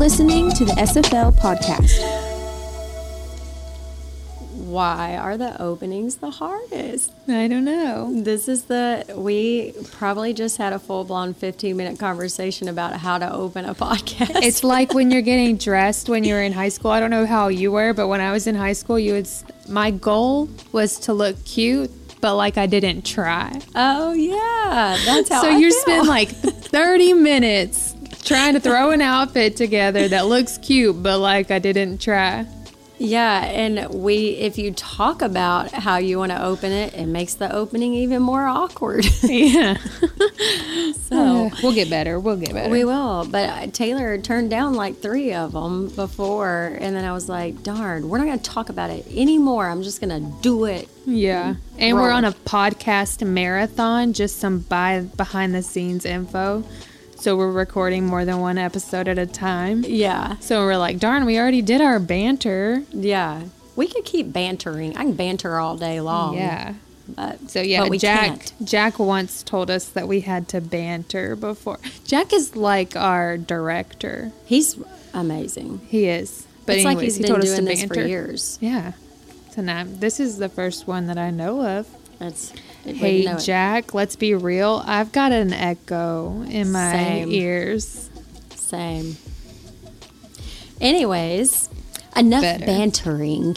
listening to the SFL podcast. Why are the openings the hardest? I don't know. This is the, we probably just had a full blown 15 minute conversation about how to open a podcast. It's like when you're getting dressed when you were in high school. I don't know how you were, but when I was in high school, you would. My goal was to look cute, but like I didn't try. oh, yeah. That's how so I you feel. spend like 30 minutes trying to throw an outfit together that looks cute, but like I didn't try. Yeah, and we if you talk about how you want to open it, it makes the opening even more awkward. Yeah. so we'll get better. We'll get better. we will. But uh, Tayler turned down like three of them before, and then I was like, "Darn, we're not going to talk about it anymore. I'm just going to do it." Yeah. And we're on a podcast marathon, just some by behind the scenes info. So we're recording more than one episode at a time. Yeah, So we're like, darn, we already did our banter. yeah. We could keep bantering. I can banter all day long. Yeah. But, So yeah, Jack can't. Jack once told us that we had to banter before. Jack is like our director. He's amazing. He is. But it's anyways, like he's he been told us doing to this banter. for years. Yeah. So now this is the first one that I know of. That's Hey didn't it. Jack, let's be real. I've got an echo in my Same. ears. Same. Anyways, enough Better. bantering.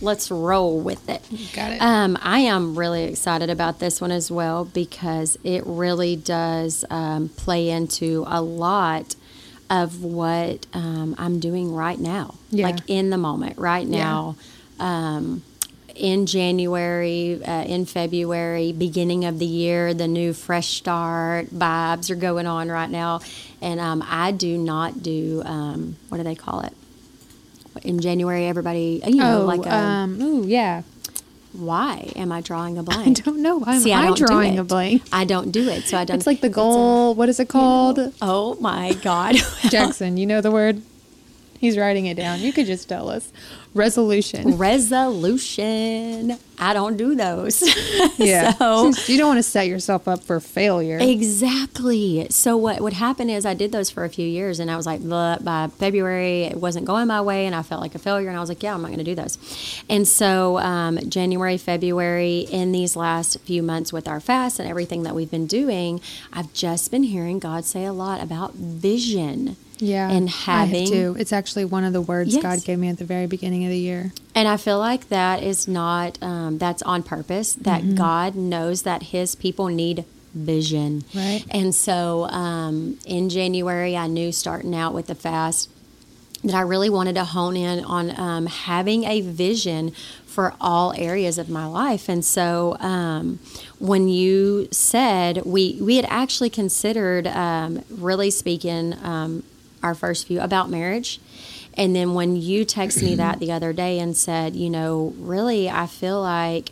Let's roll with it. Got it. Um, I am really excited about this one as well because it really does um, play into a lot of what um, I'm doing right now, Yeah. like in the moment, right now. Um, in January, uh, in February, beginning of the year, the new fresh start vibes are going on right now. And um, I do not do, um, what do they call it? In January, everybody, you know, oh, like a, um, ooh, yeah. why am I drawing a blank? I don't know. I'm See, I I do drawing a blank. I don't do it, so I don't. It's like the goal. what is it called? oh my god, Jackson, you know the word? He's writing it down. You could just tell us. Resolution. resolution. I don't do those. Yeah. so you don't want to set yourself up for failure. Exactly. So what would happen is I did those for a few years, and I was like, "Bleh," by February it wasn't going my way, and I felt like a failure, and I was like, yeah, I'm not going to do those. And so um, January, February, in these last few months with our fast and everything that we've been doing, I've just been hearing God say a lot about vision. Yeah. and having. I have too. It's actually one of the words Yes. God gave me at the very beginning of the year. And I feel like that is not, um, that's on purpose, that Mm-hmm. God knows that his people need vision. Right. And so um, in January, I knew starting out with the fast that I really wanted to hone in on um, having a vision for all areas of my life. And so um, when you said we we had actually considered um, really speaking um, our first few about marriage. And then when you texted me that the other day and said, you know, really, I feel like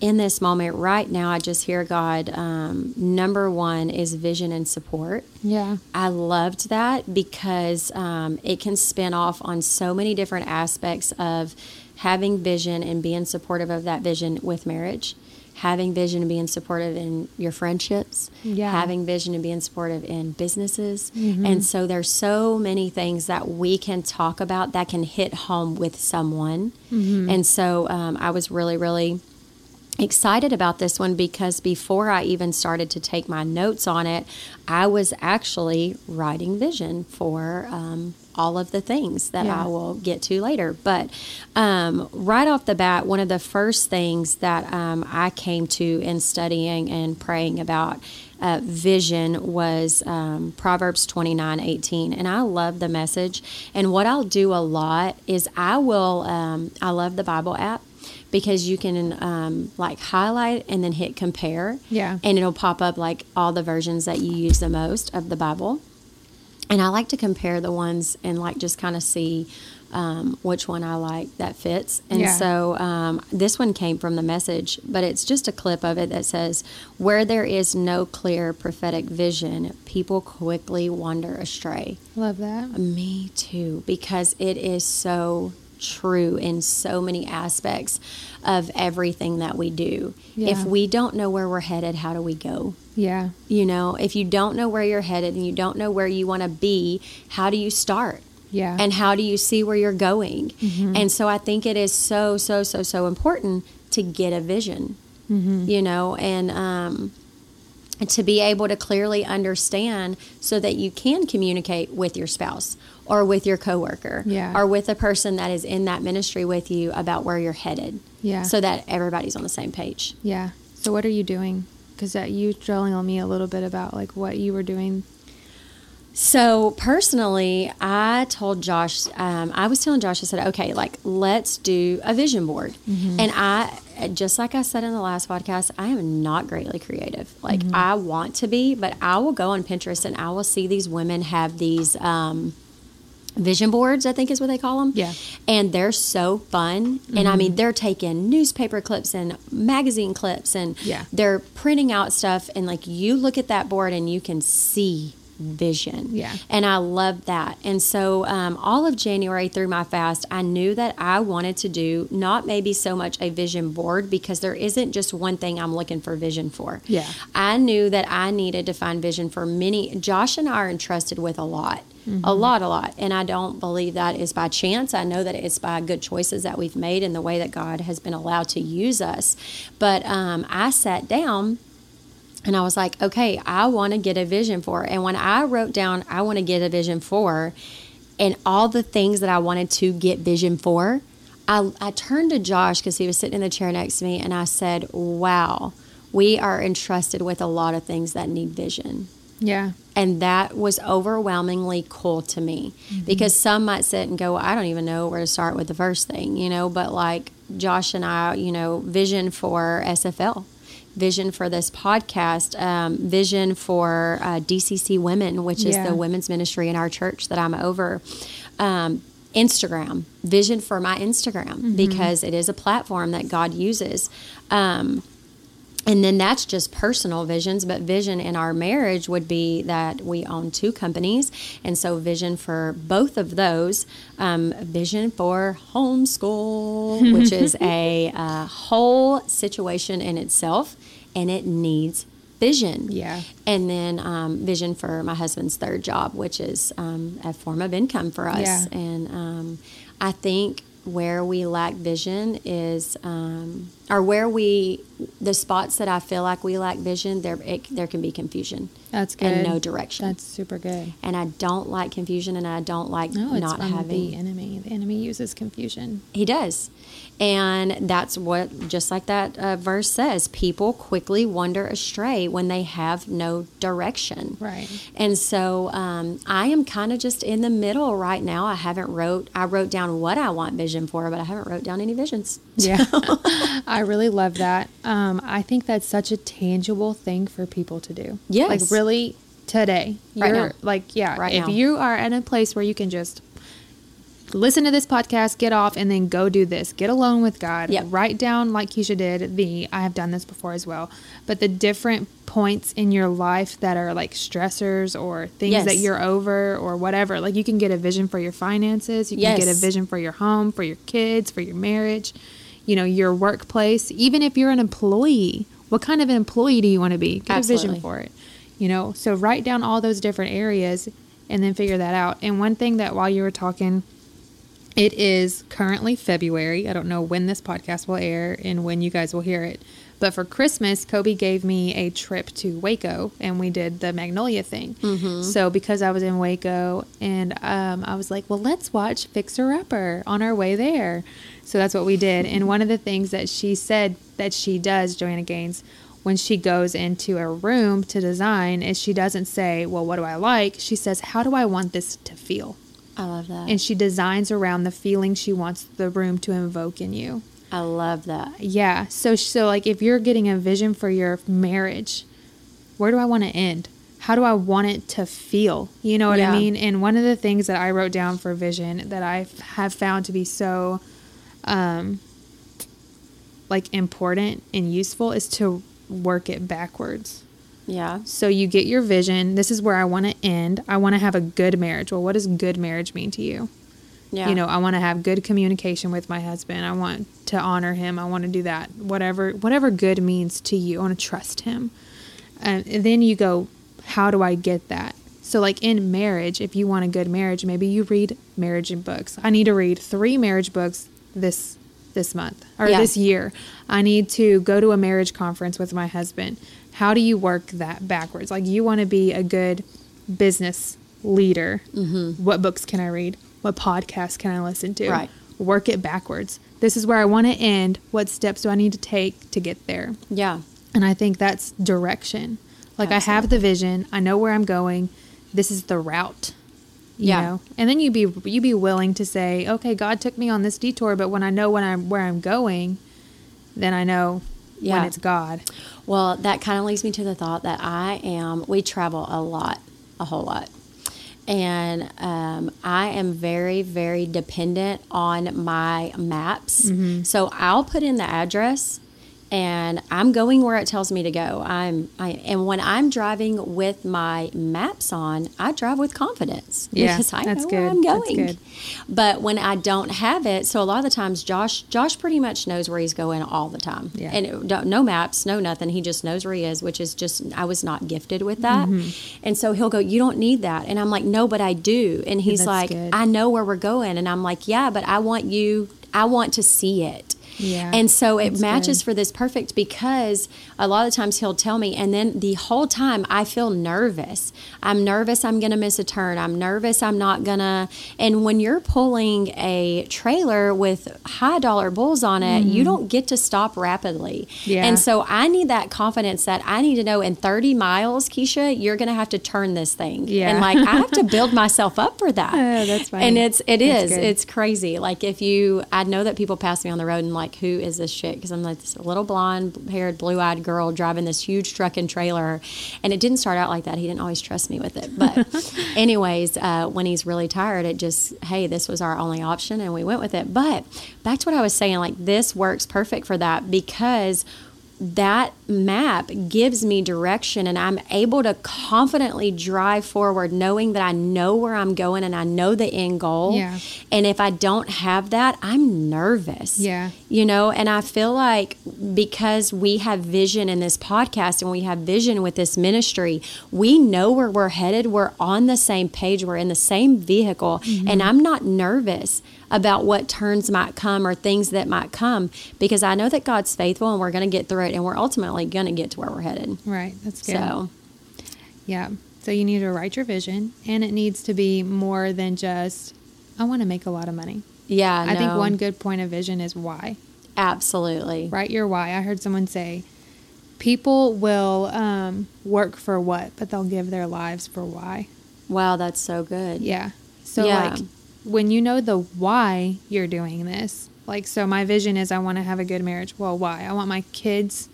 in this moment right now, I just hear God. Um, number one is vision and support. Yeah. I loved that because um, it can spin off on so many different aspects of having vision and being supportive of that vision with marriage, having vision and being supportive in your friendships, Yeah. having vision and being supportive in businesses. And so there's so many things that we can talk about that can hit home with someone. And so um, I was really, really excited about this one because before I even started to take my notes on it, I was actually writing vision for um, all of the things that Yeah. I will get to later. But um, right off the bat, one of the first things that um, I came to in studying and praying about. Uh, vision was um, Proverbs twenty nine eighteen, and I love the message. And what I'll do a lot is I will, um, I love the Bible app because you can um, like highlight and then hit compare. Yeah. And it'll pop up like all the versions that you use the most of the Bible. And I like to compare the ones and like just kind of see um, which one I like that fits. And Yeah. so um, this one came from the message, but it's just a clip of it that says, Where there is no clear prophetic vision, people quickly wander astray. Love that. Me too, because it is so true in so many aspects of everything that we do. Yeah. If we don't know where we're headed, how do we go? Yeah. You know, if you don't know where you're headed and you don't know where you want to be, how do you start? Yeah. And how do you see where you're going? And so I think it is so, so, so, so important to get a vision, you know, and, um, to be able to clearly understand so that you can communicate with your spouse or with your coworker Yeah. or with a person that is in that ministry with you about where you're headed. Yeah. So that everybody's on the same page. Yeah. So what are you doing? Because you drilling on me a little bit about like what you were doing. So personally, I told Josh, um, I was telling Josh, I said, okay, like let's do a vision board. And I, just like I said in the last podcast, I am not greatly creative. Like I want to be, but I will go on Pinterest and I will see these women have these. Um, vision boards i think is what they call them Yeah. and they're so fun and i mean they're taking newspaper clips and magazine clips and Yeah. they're printing out stuff and like you look at that board and you can see vision Yeah. and i love that and so um, all of january through my fast i knew that i wanted to do not maybe so much a vision board because there isn't just one thing i'm looking for vision for Yeah. i knew that i needed to find vision for many josh and i are entrusted with a lot a lot a lot and i don't believe that is by chance i know that it's by good choices that we've made and the way that god has been allowed to use us but um, i sat down and I was like, okay, I want to get a vision for. And when I wrote down, I want to get a vision for, and all the things that I wanted to get vision for, I, I turned to Josh because he was sitting in the chair next to me, and I said, wow, we are entrusted with a lot of things that need vision. Yeah. And that was overwhelmingly cool to me because some might sit and go, I don't even know where to start with the first thing, you know, but like Josh and I, you know, vision for SFL, vision for this podcast, um, vision for uh, DCC Women, which is Yeah. the women's ministry in our church that I'm over. Um, Instagram, vision for my Instagram because it is a platform that God uses. Um, and then that's just personal visions, but vision in our marriage would be that we own two companies. And so, vision for both of those, um, vision for homeschool, which is a uh, whole situation in itself, and it needs vision. Yeah. And then um, vision for my husband's third job, which is um, a form of income for us. Yeah. And um, I think where we lack vision is, um, or where we, the spots that I feel like we lack vision, there it, there can be confusion That's good. and no direction. That's super good. and I don't like confusion, and I don't like No, it's not from having. the enemy. The enemy uses confusion. He does. And that's what, just like that uh, verse says, people quickly wander astray when they have no direction. Right. And so um, I am kind of just in the middle right now. I haven't wrote, I wrote down what I want vision for, but I haven't wrote down any visions. Yeah. I really love that. Um, I think that's such a tangible thing for people to do. Yes. Like really today. Right You're now. like, yeah, Right if now. you are in a place where you can just listen to this podcast, get off, and then go do this. Get alone with God. Yep. Write down, like Keshia did, the, I have done this before as well, but the different points in your life that are like stressors or things Yes. that you're over or whatever. Like you can get a vision for your finances. You can get a vision for your home, for your kids, for your marriage, you know, your workplace. Even if you're an employee, what kind of an employee do you want to be? Get a vision for it. You know, so write down all those different areas and then figure that out. And one thing that while you were talking, it is currently February. I don't know when this podcast will air and when you guys will hear it. But for Christmas, Kobe gave me a trip to Waco and we did the Magnolia thing. So because I was in Waco and um, I was like, well, let's watch Fixer Upper on our way there. So that's what we did. And one of the things that she said that she does, Joanna Gaines, when she goes into a room to design, is she doesn't say, well, what do I like? She says, how do I want this to feel? I love that. and she designs around the feeling she wants the room to invoke in you. I love that. Yeah. So so like if you're getting a vision for your marriage, where do I want to end? How do I want it to feel? You know what Yeah. I mean? And one of the things that I wrote down for vision that I have found to be so um like important and useful is to work it backwards. Yeah. So you get your vision. This is where I want to end. I want to have a good marriage. Well, what does good marriage mean to you? Yeah. You know, I want to have good communication with my husband. I want to honor him. I want to do that. Whatever whatever good means to you. I want to trust him. And then you go, how do I get that? So like in marriage, if you want a good marriage, maybe you read marriage books. I need to read 3 marriage books this this month or Yeah. this year. I need to go to a marriage conference with my husband. How do you work that backwards? Like you want to be a good business leader. Mm-hmm. What books can I read? What podcasts can I listen to? Right. Work it backwards. This is where I want to end. What steps do I need to take to get there? Yeah. And I think that's direction. Like I have the vision. I know where I'm going. This is the route. You Yeah. know? And then you be you be willing to say, okay, God took me on this detour, but when I know when I'm where I'm going, then I know Yeah. when it's God. Well, that kind of leads me to the thought that I am, we travel a lot, a whole lot. And um, I am very, very dependent on my maps. So I'll put in the address and I'm going where it tells me to go. I'm I and when I'm driving with my maps on, I drive with confidence Yeah, because I that's know where good. I'm That's going. good. But when I don't have it, so a lot of the times Josh Josh pretty much knows where he's going all the time. Yeah. And it, don't, no maps, no nothing. He just knows where he is, which is just I was not gifted with that. Mm-hmm. And so he'll go, "You don't need that." And I'm like, "No, but I do." And he's that's like, good. "I know where we're going." And I'm like, "Yeah, but I want you I want to see it." Yeah, And so it matches good. for this perfect because a lot of times he'll tell me, and then the whole time I feel nervous. I'm nervous I'm going to miss a turn. I'm nervous I'm not going to. And when you're pulling a trailer with high dollar bulls on it, you don't get to stop rapidly. Mm-hmm. Yeah. And so I need that confidence that I need to know in 30 miles, Keshia, you're going to have to turn this thing. Yeah. And like I have to build myself up for that. Oh, that's funny. And it's it That's is it's crazy. Like if you, I know that people pass me on the road and like, who is this shit? Because I'm like this little blonde haired, blue eyed girl driving this huge truck and trailer, and it didn't start out like that. He didn't always trust me with it, but anyways, uh, when he's really tired, it just hey, this was our only option, and we went with it. But back to what I was saying, like this works perfect for that because that map gives me direction and I'm able to confidently drive forward knowing that I know where I'm going and I know the end goal. Yeah. And if I don't have that, I'm nervous. Yeah. You know, and I feel like because we have vision in this podcast and we have vision with this ministry, we know where we're headed. We're on the same page, we're in the same vehicle, mm-hmm. and I'm not nervous about what turns might come or things that might come because I know that God's faithful and we're going to get through it and we're ultimately going to get to where we're headed. Right. That's good. So, Yeah. So you need to write your vision, and it needs to be more than just, I want to make a lot of money. yeah, I think one good point of vision is why. absolutely. Write your why. I heard someone say, people will um, work for what, but they'll give their lives for why. Wow, that's so good. Yeah. So Yeah. like when you know the why you're doing this, like so my vision is I want to have a good marriage. Well, why? I want my kids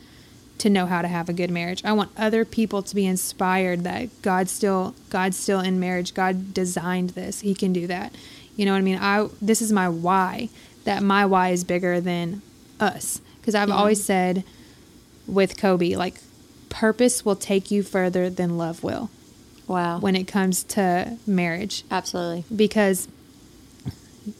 to know how to have a good marriage. I want other people to be inspired that God still God's still in marriage. God designed this. He can do that. You know what I mean? I this is my why. That my why is bigger than us. Cuz I've Yeah. always said with Kobe like purpose will take you further than love will Wow. when it comes to marriage absolutely. because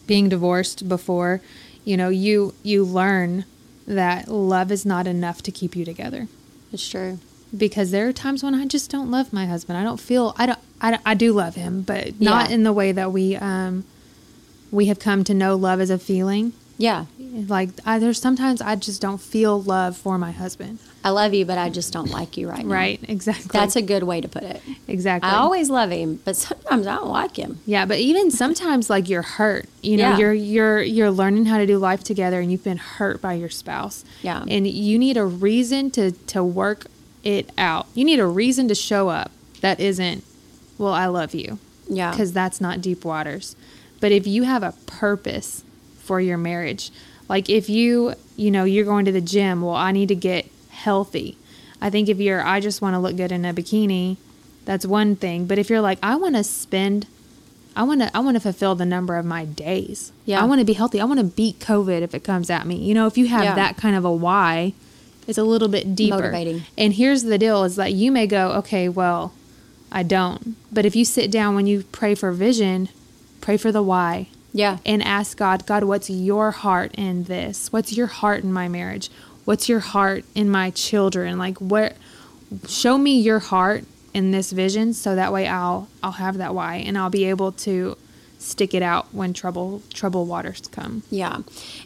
being divorced before you know you you learn that love is not enough to keep you together It's true. because there are times when I just don't love my husband. I don't feel I don't I, I do love him, but not Yeah. in the way that we um we have come to know love as a feeling. Yeah. Like I, there's sometimes I just don't feel love for my husband. I love you, but I just don't like you right now. Right? Exactly. That's a good way to put it. exactly. I always love him, but sometimes I don't like him. Yeah, but even sometimes like you're hurt. You know, Yeah. you're you're you're learning how to do life together and you've been hurt by your spouse. Yeah. And you need a reason to to work it out. You need a reason to show up that isn't well, I love you. Yeah. Cuz that's not deep waters. But if you have a purpose for your marriage, like if you, you know, you're going to the gym, well, I need to get healthy. I think if you're I just want to look good in a bikini, that's one thing. But if you're like I want to spend I want to I want to fulfill the number of my days. Yeah. I want to be healthy. I want to beat COVID if it comes at me. You know, if you have Yeah. that kind of a why, it's a little bit deeper. Motivating. And here's the deal is that you may go, "Okay, well, I don't." But if you sit down when you pray for vision, pray for the why. Yeah. and ask God, God, what's your heart in this? What's your heart in my marriage? What's your heart in my children? Like what show me your heart in this vision so that way I'll I'll have that why and I'll be able to stick it out when trouble trouble waters come. Yeah.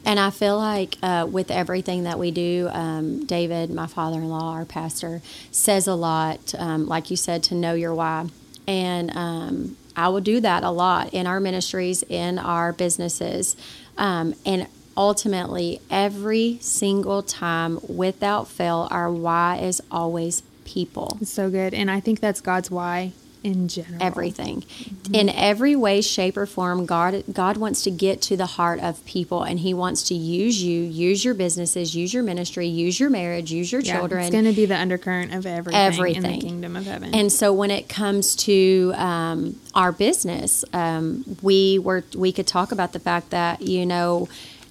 And I feel like uh, with everything that we do, um, David, my father in law, our pastor, says a lot, um, like you said, to know your why. And um, I will do that a lot in our ministries, in our businesses. Um, and ultimately, every single time, without fail, our why is always people. So good. And I think that's God's why in general. everything in every way shape or form god god wants to get to the heart of people and he wants to use you use your businesses use your ministry use your marriage use your Yeah, children It's going to be the undercurrent of everything, in the kingdom of heaven. and so when it comes to um, our business, um, we were we could talk about the fact that you know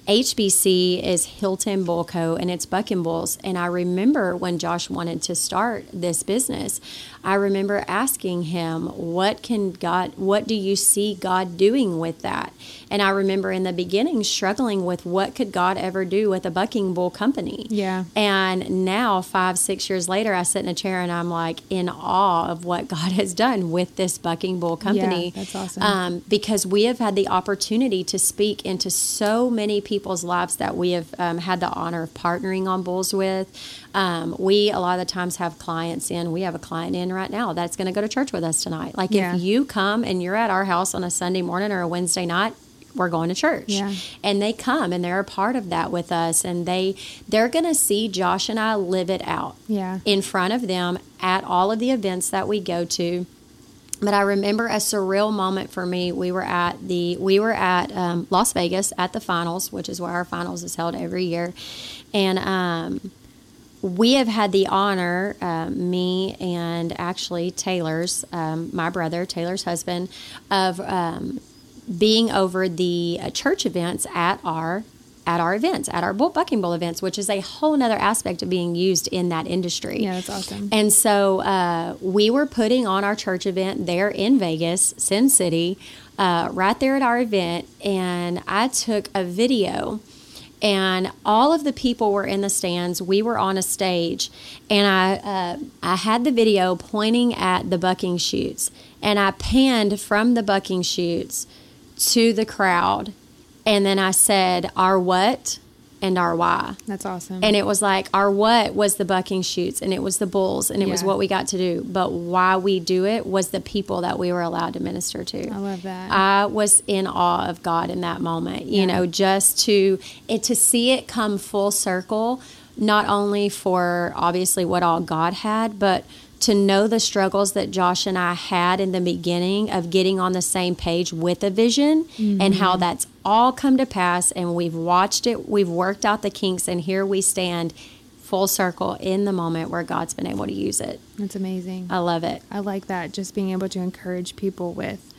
HBC is Hilton Bullco and it's Bucking Bulls. And I remember when Josh wanted to start this business, I remember asking him, "What can God? What do you see God doing with that?" And I remember in the beginning struggling with what could God ever do with a Bucking Bull company. Yeah. And now, five, six years later, I sit in a chair and I'm like in awe of what God has done with this Bucking Bull company. Yeah, that's awesome. Um, because we have had the opportunity to speak into so many people's lives that we have um, had the honor of partnering on Bulls with. Um, we, a lot of the times, have clients in. We have a client in right now that's going to go to church with us tonight. Like, Yeah. if you come and you're at our house on a Sunday morning or a Wednesday night, we're going to church Yeah. and they come and they're a part of that with us and they they're going to see Josh and I live it out Yeah. in front of them at all of the events that we go to but I remember a surreal moment for me. We were at the we were at um, Las Vegas at the finals, which is where our finals is held every year, and um, we have had the honor, uh, me and actually Tayler's, um, my brother Tayler's husband, of um, being over the uh, church events at our at our events, at our Bull Bucking bull events, which is a whole nother aspect of being used in that industry. Yeah, that's awesome. And so uh, we were putting on our church event there in Vegas, Sin City, uh, right there at our event, and I took a video. And all of the people were in the stands. We were on a stage, and I uh, I had the video pointing at the bucking chutes, and I panned from the bucking chutes to the crowd, and then I said, "Our what?" And our why. That's awesome. And it was like our what was the bucking chutes and it was the bulls and it was what we got to do. But why we do it was the people that we were allowed to minister to. I love that. I was in awe of God in that moment. You Yeah. know, just to it to see it come full circle, not only for obviously what all God had, but to know the struggles that Josh and I had in the beginning of getting on the same page with a vision and how Mm-hmm. that's all come to pass and we've watched it, we've worked out the kinks and here we stand full circle in the moment where God's been able to use it. That's amazing. I love it. I like that. Just being able to encourage people with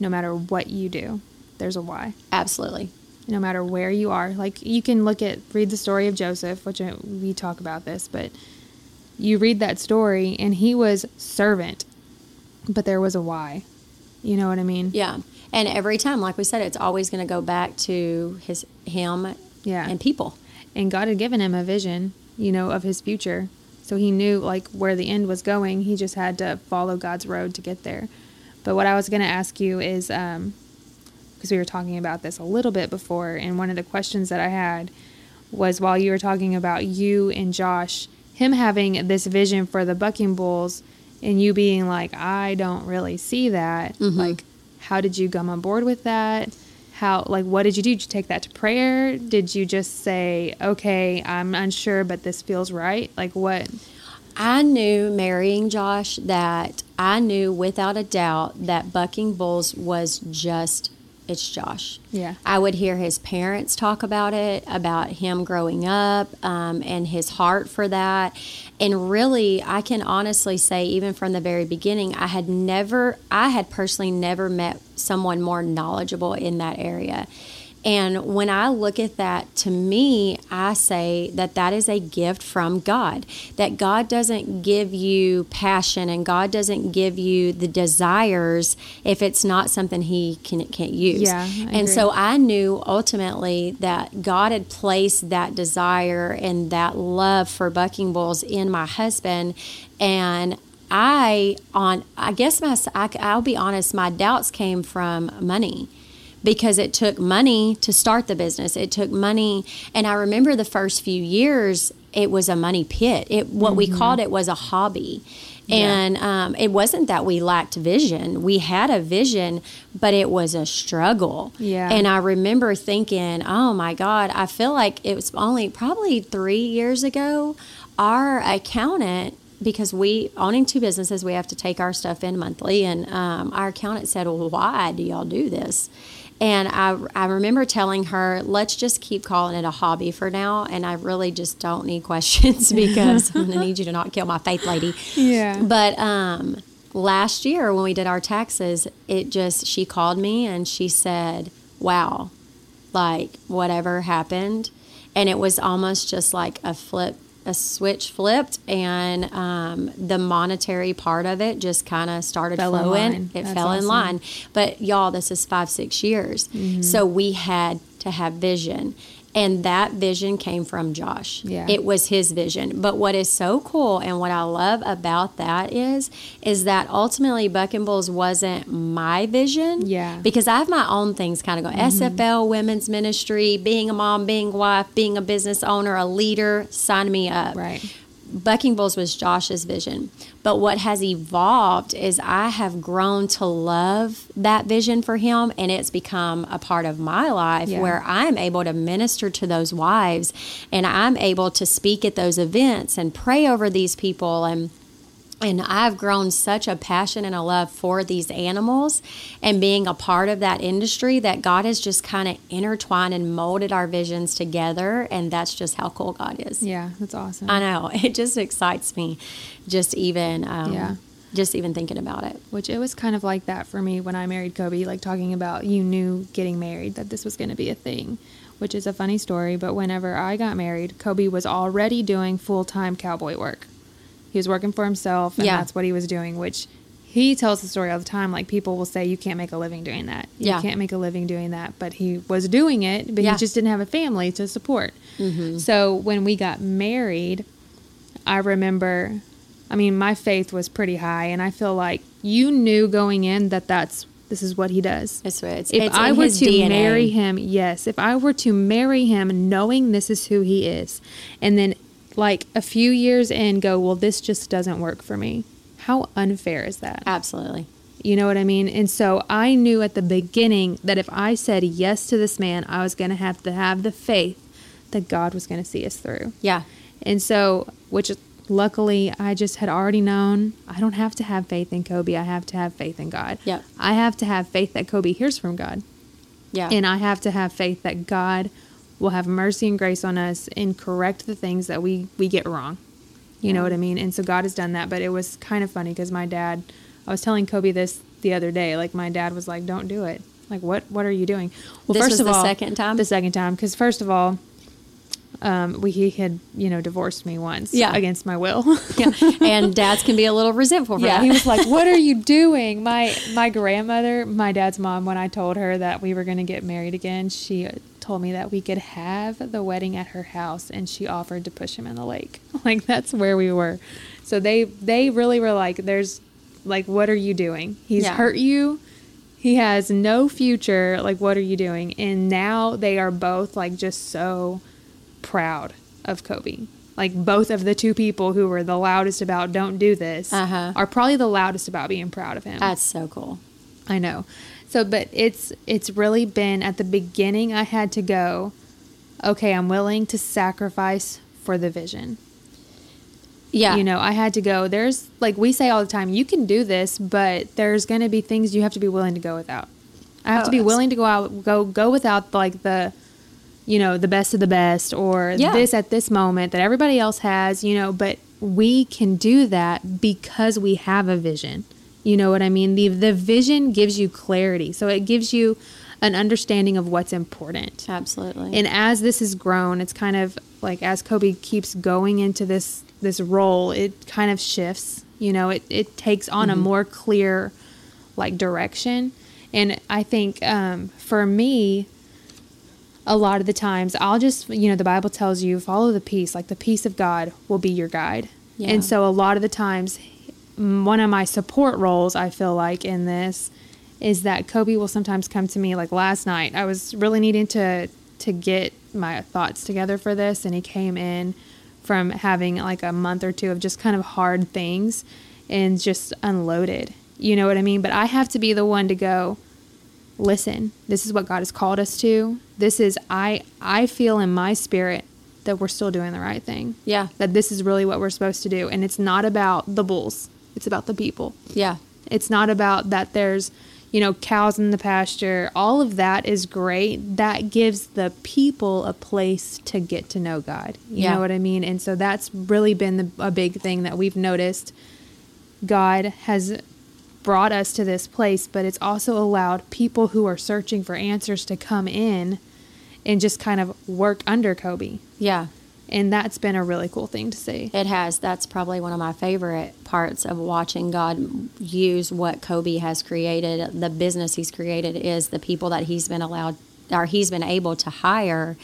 no matter what you do, there's a why. Absolutely. No matter where you are. Like you can look at, read the story of Joseph, which we talk about this, but you read that story and he was servant, but there was a why. You know what I mean? Yeah. And every time, like we said, it's always going to go back to his him Yeah. and people. and God had given him a vision, you know, of his future. So he knew like where the end was going. He just had to follow God's road to get there. But what I was going to ask you is um because we were talking about this a little bit before and one of the questions that I had was while you were talking about you and Josh, him having this vision for the bucking bulls and you being like, I don't really see that. Mm-hmm. Like, how did you come on board with that? How, like, what did you do? Did you take that to prayer? Did you just say, okay, I'm unsure, but this feels right? Like, what? I knew marrying Josh that I knew without a doubt that Bucking Bulls was just it's Josh. Yeah. I would hear his parents talk about it, about him growing up, um, and his heart for that. And really, I can honestly say, even from the very beginning, I had never, I had personally never met someone more knowledgeable in that area. And when I look at that, to me, I say that that is a gift from God. That God doesn't give you passion and God doesn't give you the desires if it's not something He can, can't use. Yeah, I and agree. so I knew ultimately that God had placed that desire and that love for bucking bulls in my husband. And I, on, I guess my, I, I'll be honest, my doubts came from money because it took money to start the business. It took money, and I remember the first few years, it was a money pit. It what we called it was a hobby. And um, it wasn't that we lacked vision. We had a vision, but it was a struggle. Yeah. And I remember thinking, oh my God, I feel like it was only probably three years ago, our accountant because we owning two businesses we have to take our stuff in monthly and um, our accountant said well why do y'all do this and I, I remember telling her let's just keep calling it a hobby for now and i really just don't need questions because i'm going to need you to not kill my faith lady Yeah. but um, last year when we did our taxes it just she called me and she said wow like whatever happened and it was almost just like a flip a switch flipped and um, the monetary part of it just kind of started Fell flowing. it That's fell in line. But y'all this is five six years. Mm-hmm. so we had to have vision and that vision came from josh Yeah. it was his vision but what is so cool and what i love about that is is that ultimately buck and bulls wasn't my vision Yeah. Mm-hmm. because i have my own things kind of go sfl women's ministry being a mom being a wife being a business owner a leader sign me up Right. Bucking Bulls was Josh's vision. But what has evolved is I have grown to love that vision for him, and it's become a part of my life Yeah. where I'm able to minister to those wives and I'm able to speak at those events and pray over these people and and I've grown such a passion and a love for these animals and being a part of that industry that God has just kind of intertwined and molded our visions together. And that's just how cool God is. Yeah, that's awesome. I know. It just excites me just even um, Yeah. just even thinking about it. Which it was kind of like that for me when I married Kobe, like talking about you knew getting married that this was going to be a thing, which is a funny story. But whenever I got married, Kobe was already doing full time cowboy work. He was working for himself, and Yeah. that's what he was doing, which he tells the story all the time. Like people will say, you can't make a living doing that. You Yeah. can't make a living doing that. But he was doing it, but Yeah. he just didn't have a family to support. Mm-hmm. So when we got married, I remember, I mean, my faith was pretty high, and I feel like you knew going in that that's this is what he does. It's, it's, If it's I were to DNA. marry him, yes, if I were to marry him knowing this is who he is, and then like a few years in go, well, this just doesn't work for me. How unfair is that? Absolutely. You know what I mean? And so I knew at the beginning that if I said yes to this man, I was going to have to have the faith that God was going to see us through. Yeah. And so, which luckily I just had already known, I don't have to have faith in Kobe. I have to have faith in God. Yeah. I have to have faith that Kobe hears from God. Yeah. And I have to have faith that God will have mercy and grace on us and correct the things that we, we get wrong. You know what I mean? And so God has done that. But it was kind of funny because my dad, I was telling Kobe this the other day. Like, my dad was like, don't do it. Like, what, what are you doing? Well, This first of the all, second time? The second time. Because, first of all, um, we, he had, you know, divorced me once Yeah. against my will. yeah. And dads can be a little resentful for Yeah, that. he was like, "What are you doing?" My my grandmother, my dad's mom, when I told her that we were going to get married again, she told me that we could have the wedding at her house, and she offered to push him in the lake. Like that's where we were. So they they really were like, "There's like, what are you doing? He's Yeah. hurt you." He has no future. Like, what are you doing? And now they are both like just so proud of Kobe. Like both of the two people who were the loudest about don't do this Uh-huh. are probably the loudest about being proud of him. That's so cool. I know. So but it's it's really been at the beginning I had to go, okay, I'm willing to sacrifice for the vision. Yeah. You know, I had to go. There's like we say all the time, you can do this, but there's going to be things you have to be willing to go without. I have Oh, to be willing to go out go go without like the you know, the best of the best or Yeah. this at this moment that everybody else has, you know, but we can do that because we have a vision. You know what I mean? The the vision gives you clarity. So it gives you an understanding of what's important. Absolutely. And as this has grown, it's kind of like as Kobe keeps going into this this role, it kind of shifts. You know, it, it takes on Mm-hmm. a more clear like direction. And I think um, for me, a lot of the times I'll just you know the Bible tells you follow the peace, like the peace of God will be your guide. Yeah. And so a lot of the times, one of my support roles I feel like in this is that Kobe will sometimes come to me like last night. I was really needing to to get my thoughts together for this and he came in from having like a month or two of just kind of hard things and just unloaded. You know what I mean? But I have to be the one to go, listen, this is what God has called us to. This is I I feel in my spirit that we're still doing the right thing. yeah. That this is really what we're supposed to do and it's not about the bulls. It's about the people. Yeah. It's not about that there's, you know, cows in the pasture. All of that is great. That gives the people a place to get to know God. You Yeah. know what I mean? And so that's really been the, a big thing that we've noticed. God has brought us to this place, but it's also allowed people who are searching for answers to come in and just kind of work under Kobe. Yeah. And that's been a really cool thing to see. It has. That's probably one of my favorite parts of watching God use what Kobe has created, the business he's created, is the people that he's been allowed or he's been able to hire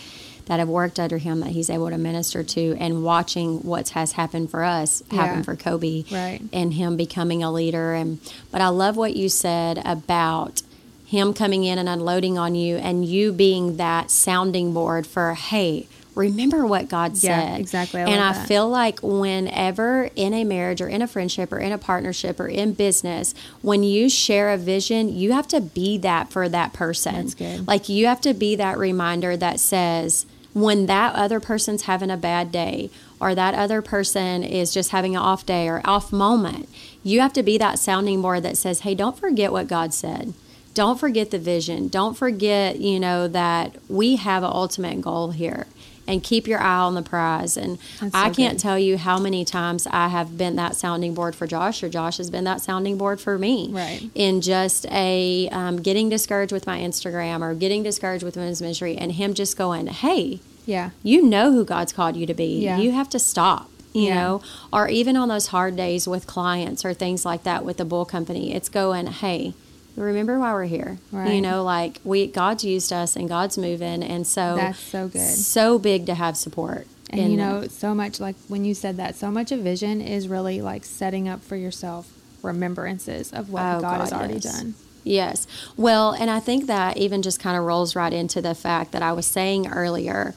that have worked under him that he's able to minister to and watching what has happened for us happen Yeah. for Kobe Right. and him becoming a leader and but I love what you said about him coming in and unloading on you and you being that sounding board for hey remember what God said. Yeah, exactly. I and I that. feel like whenever in a marriage or in a friendship or in a partnership or in business, when you share a vision, you have to be that for that person. That's good. Like you have to be that reminder that says, when that other person's having a bad day or that other person is just having an off day or off moment, you have to be that sounding board that says, hey, don't forget what God said. Don't forget the vision. Don't forget, you know, that we have an ultimate goal here. And keep your eye on the prize. And I can't good. tell you how many times I have been that sounding board for Josh, or Josh has been that sounding board for me. Right. In just a um, getting discouraged with my Instagram or getting discouraged with women's ministry, and him just going, "Hey, Yeah. you know who God's called you to be. Yeah. You have to stop." You Yeah. know, or even on those hard days with clients or things like that with the bull company, it's going, "Hey." Remember why we're here. You know, like we God's used us and God's moving, and so That's so good. so big to have support. And you that. know, so much like when you said that, so much of vision is really like setting up for yourself remembrances of what Oh, God, has God, already yes. done. Yes. Well, and I think that even just kind of rolls right into the fact that I was saying earlier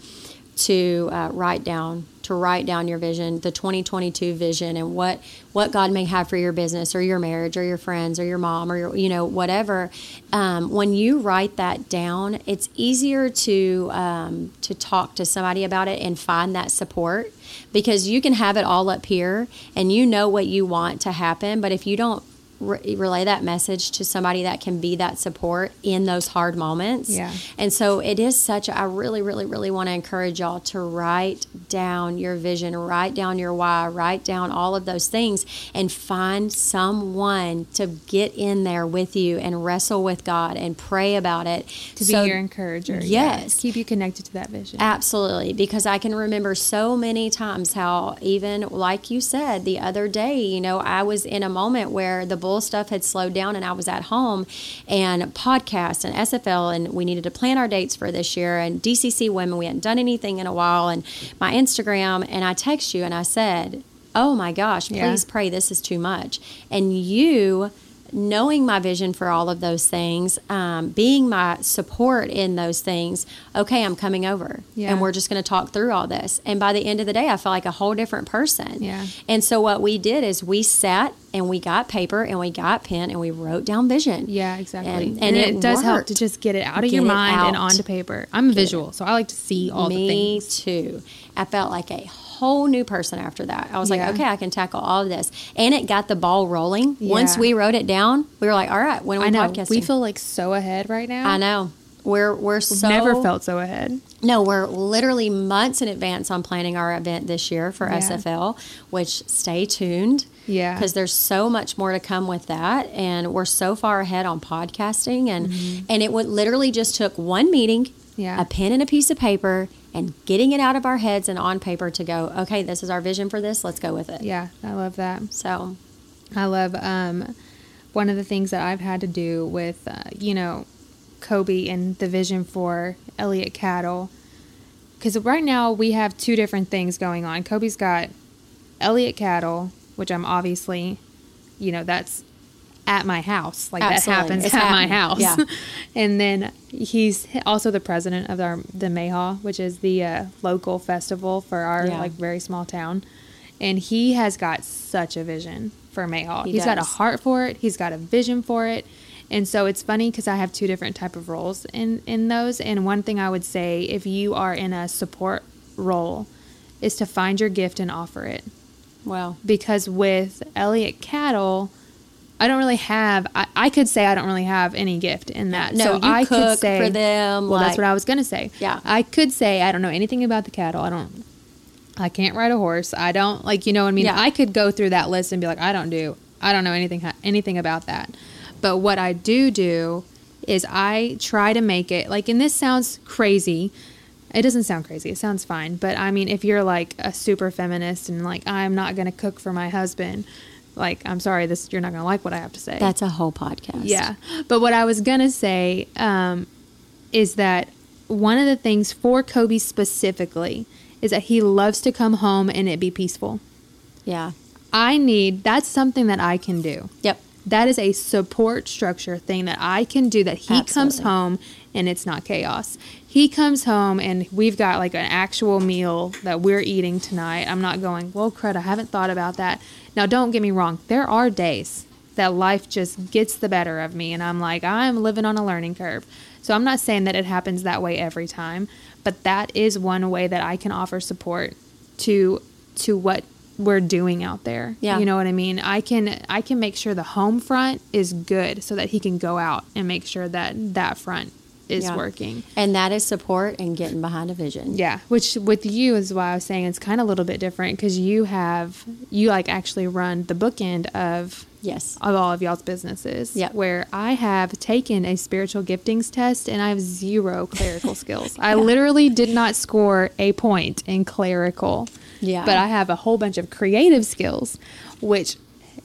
to uh, write down to write down your vision, the 2022 vision, and what what God may have for your business or your marriage or your friends or your mom or your you know whatever. Um, when you write that down, it's easier to um, to talk to somebody about it and find that support because you can have it all up here and you know what you want to happen, but if you don't re- relay that message to somebody that can be that support in those hard moments. Yeah. And so it is such I really, really, really want to encourage y'all to write down your vision, write down your why, write down all of those things and find someone to get in there with you and wrestle with God and pray about it. To So- be your encourager. yeah. Yes. Keep you connected to that vision. Absolutely, because I can remember so many times how, even like you said the other day, you know, I was in a moment where the bull stuff had slowed down and I was at home and podcast and SFL, and we needed to plan our dates for this year. And DCC Women, we hadn't done anything in a while, and my Instagram, and I text you and I said, Oh my gosh, Yeah. please pray, this is too much. And you, knowing my vision for all of those things, um, being my support in those things, okay, I'm coming over Yeah. and we're just going to talk through all this. And by the end of the day, I felt like a whole different person. Yeah. And so what we did is we sat and we got paper and we got pen and we wrote down vision. Yeah, exactly. And- And, and it, it does help to just get it out of Get your it mind and onto paper. I'm a visual, so I like to see all the Me things. too. I felt like a whole new person after that. I was Yeah. like, okay, I can tackle all of this. And it got the ball rolling. Once we wrote it down, we were like, all right, when are we I know. podcasting? We feel like so ahead right now. I know. we're we're so Never felt so ahead. no, we're literally months in advance on planning our event this year for Yeah. SFL, which stay tuned. Yeah. Because there's so much more to come with that. And we're so far ahead on podcasting. And, and it would literally just took one meeting, Mm-hmm. Yeah. a pen and a piece of paper, and getting it out of our heads and on paper to go, okay, this is our vision for this. Let's go with it. Yeah, I love that. So, I love um, one of the things that I've had to do with, uh, you know, Kobe and the vision for Elliott Cattle. Because right now we have two different things going on. Kobe's got Elliott Cattle, which I'm obviously, you know, that's at my house. Like Absolutely. that happens It's at my house. Yeah. and then he's also the president of our the Mayhaw, which is the uh, local festival for our Yeah. like very small town. And he has got such a vision for Mayhaw. He He's got a heart for it. He's got a vision for it. And so it's funny because I have two different type of roles in in those. And one thing I would say, if you are in a support role, is to find your gift and offer it. well, Because with Elliot Cattle, I don't really have. I, I could say I don't really have any gift in that. No, so you I cook could say for them, Well, that's what I was gonna say. Yeah. I could say I don't know anything about the cattle. I don't. I can't ride a horse. I don't like you know what I mean. Yeah. I could go through that list and be like, I don't do. I don't know anything anything about that. But what I do do is I try to make it like, and this sounds crazy. It doesn't sound crazy. It sounds fine. But I mean, if you're like a super feminist and like I'm not gonna cook for my husband, like I'm sorry, this you're not gonna like what I have to say. that's a whole podcast. Yeah. But what I was going to say um, is that one of the things for Kobe specifically is that he loves to come home and it be peaceful. Yeah. I need, that's something that I can do. Yep. That is a support structure thing that I can do that he comes home and it's not chaos. He comes home and we've got like an actual meal that we're eating tonight. I'm not going, well, crud, I haven't thought about that. Now, don't get me wrong. There are days that life just gets the better of me and I'm like, I'm living on a learning curve. So I'm not saying that it happens that way every time, but that is one way that I can offer support to to what we're doing out there. Yeah. You know what I mean? I can I can make sure the home front is good so that he can go out and make sure that that front is Yeah. working. And that is support and getting behind a vision. Yeah, which with you is why I was saying it's kind of a little bit different because you have you like actually run the bookend of Yes. of all of y'all's businesses. Yep. Where I have taken a spiritual giftings test and I have zero clerical skills. I literally did not score a point in clerical. Yeah. But I have a whole bunch of creative skills, which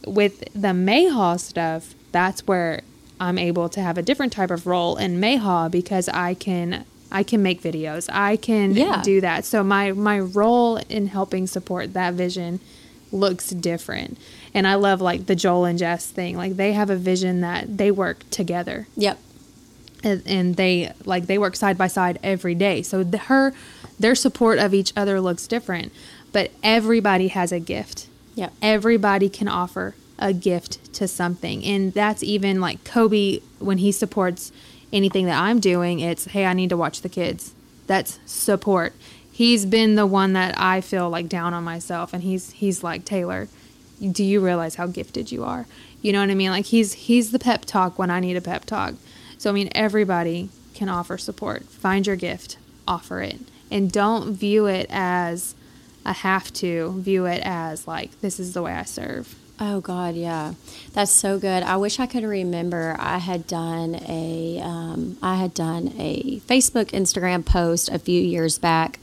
with the Mayhaw stuff, that's where I'm able to have a different type of role in Mayhaw because I can I can make videos. I can Yeah. do that. So my my role in helping support that vision looks different. And I love like the Joel and Jess thing. Like they have a vision that they work together Yep. and, and they like they work side by side every day. So the, her their support of each other looks different, but everybody has a gift. Yeah. Everybody can offer a gift to something. And that's even like Kobe when he supports anything that I'm doing, it's hey, I need to watch the kids. That's support. He's been the one that I feel like down on myself and he's he's like, "Tayler, do you realize how gifted you are?" You know what I mean? Like he's he's the pep talk when I need a pep talk. So I mean, everybody can offer support. Find your gift, offer it, and don't view it as a have to. View it as like this is the way I serve. Oh God, yeah, that's so good. I wish I could remember. I had done a, um, I had done a Facebook, Instagram post a few years back,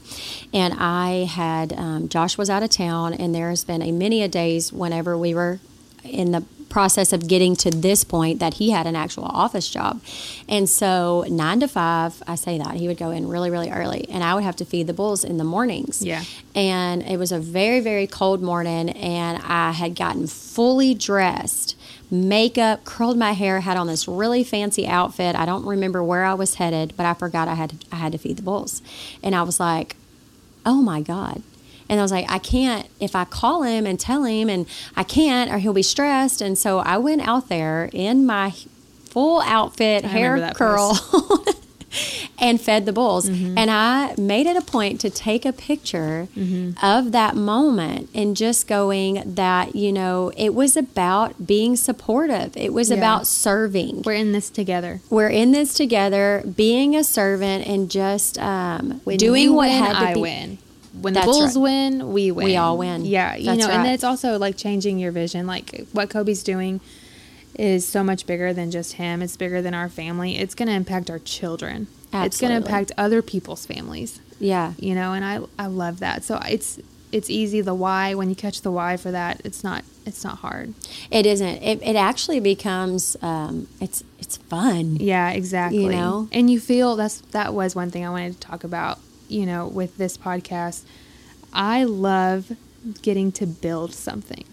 and I had um, Josh was out of town, and there has been a many a days whenever we were in the process of getting to this point that he had an actual office job. And so 9 to 5, I say that, he would go in really really early and I would have to feed the bulls in the mornings. Yeah. And it was a very very cold morning and I had gotten fully dressed, makeup, curled my hair, had on this really fancy outfit. I don't remember where I was headed, but I forgot I had I had to feed the bulls. And I was like, "Oh my god." And I was like, I can't, if I call him and tell him, and I can't, or he'll be stressed. And so I went out there in my full outfit, I hair curl. and fed the bulls. Mm-hmm. And I made it a point to take a picture Mm-hmm. of that moment and just going that, you know, it was about being supportive. It was Yeah. about serving. We're in this together. We're in this together, being a servant and just um, doing what had to I be. win. When the Bulls right. win, we win. We all win. Yeah, you That's know, and right. then it's also like changing your vision. Like what Kobe's doing is so much bigger than just him. It's bigger than our family. It's going to impact our children. It's going to impact other people's families. Yeah. You know, and I I love that. So it's it's easy the why when you catch the why for that. It's not it's not hard. It isn't. It, it actually becomes um, it's it's fun. Yeah, exactly. You know? and you feel that's that was one thing I wanted to talk about. You know, with this podcast, I love getting to build something.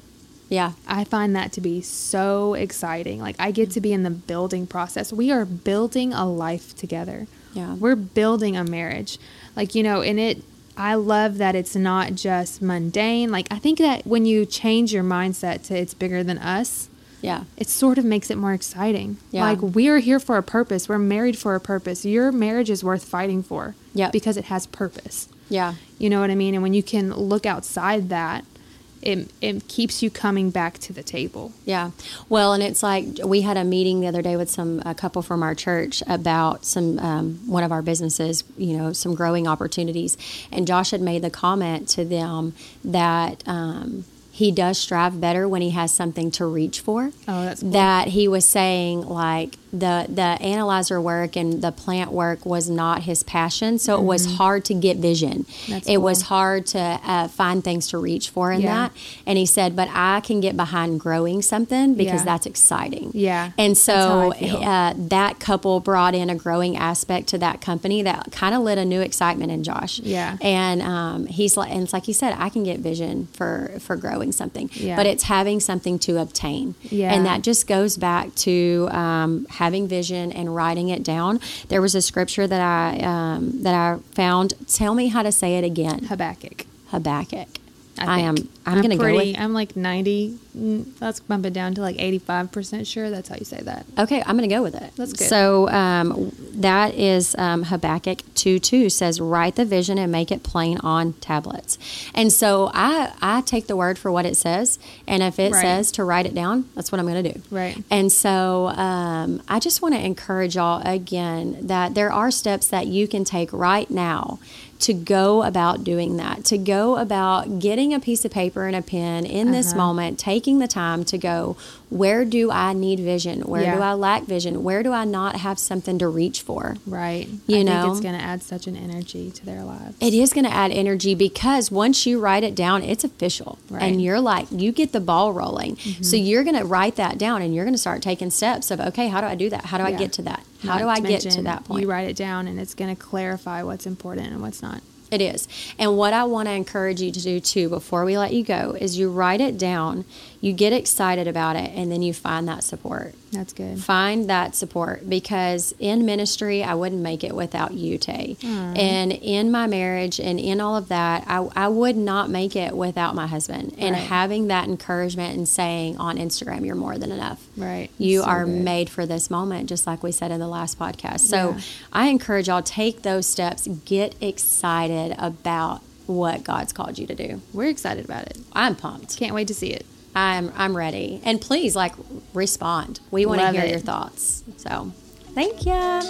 Yeah. I find that to be so exciting. Like I get to be in the building process. We are building a life together. Yeah. We're building a marriage. Like, you know, and it I love that it's not just mundane. Like I think that when you change your mindset to it's bigger than us, Yeah. it sort of makes it more exciting. Yeah. Like we're here for a purpose. We're married for a purpose. Your marriage is worth fighting for. Yep. Because it has purpose. Yeah. You know what I mean? And when you can look outside that, it it keeps you coming back to the table. Yeah. Well, and it's like we had a meeting the other day with some a couple from our church about some um, one of our businesses, you know, some growing opportunities, and Josh had made the comment to them that. Um, he does strive better when he has something to reach for. Oh, that's cool. That he was saying like the the analyzer work and the plant work was not his passion, so it was hard to get vision. Mm-hmm. That's it was hard to uh, find things to reach for in Yeah. that. And he said, but I can get behind growing something because Yeah. that's exciting. Yeah, And so uh, that couple brought in a growing aspect to that company that kind of lit a new excitement in Josh. Yeah. And um, he's like, and it's like he said, I can get vision for for growing something, Yeah. but it's having something to obtain. Yeah. And that just goes back to um, having vision and writing it down. There was a scripture that I um, that I found. Tell me how to say it again. Habakkuk. Habakkuk. I, am. think. I'm, going to go with. I'm like 90. mm, Let's bump it down to like 85% sure. That's how you say that. Okay, I'm going to go with it. That's good. So um, that is um, Habakkuk 2 2 says, Write the vision and make it plain on tablets. And so I, I take the word for what it says. And if it Right. says to write it down, that's what I'm going to do. Right. And so um, I just want to encourage y'all again that there are steps that you can take right now to go about doing that, to go about getting a piece of paper and a pen in this Uh-huh. moment, taking the time to go, where do I need vision? Where do I lack vision? Where do I not have something to reach for? Right. You I know? think it's going to add such an energy to their lives. It is going to add energy because once you write it down, it's official. Right. Mm-hmm. And you're like, you get the ball rolling. So you're going to write that down and you're going to start taking steps of, okay, how do I do that? How do I get to that? How Not do I get to that point? You write it down and it's going to clarify what's important and what's not. It is. And what I want to encourage you to do too before we let you go is you write it down, you get excited about it, and then you find that support. That's good. Find that support because in ministry, I wouldn't make it without you, Tay. And in my marriage and in all of that, I, I would not make it without my husband. And Right. having that encouragement and saying on Instagram, you're more than enough. Right. You So are good. made for this moment, just like we said in the last podcast. So Yeah. I encourage y'all take those steps, get excited about what God's called you to do. We're excited about it. I'm pumped. Can't wait to see it. I'm I'm ready. And please like respond. We want to hear it. your thoughts. So, thank you.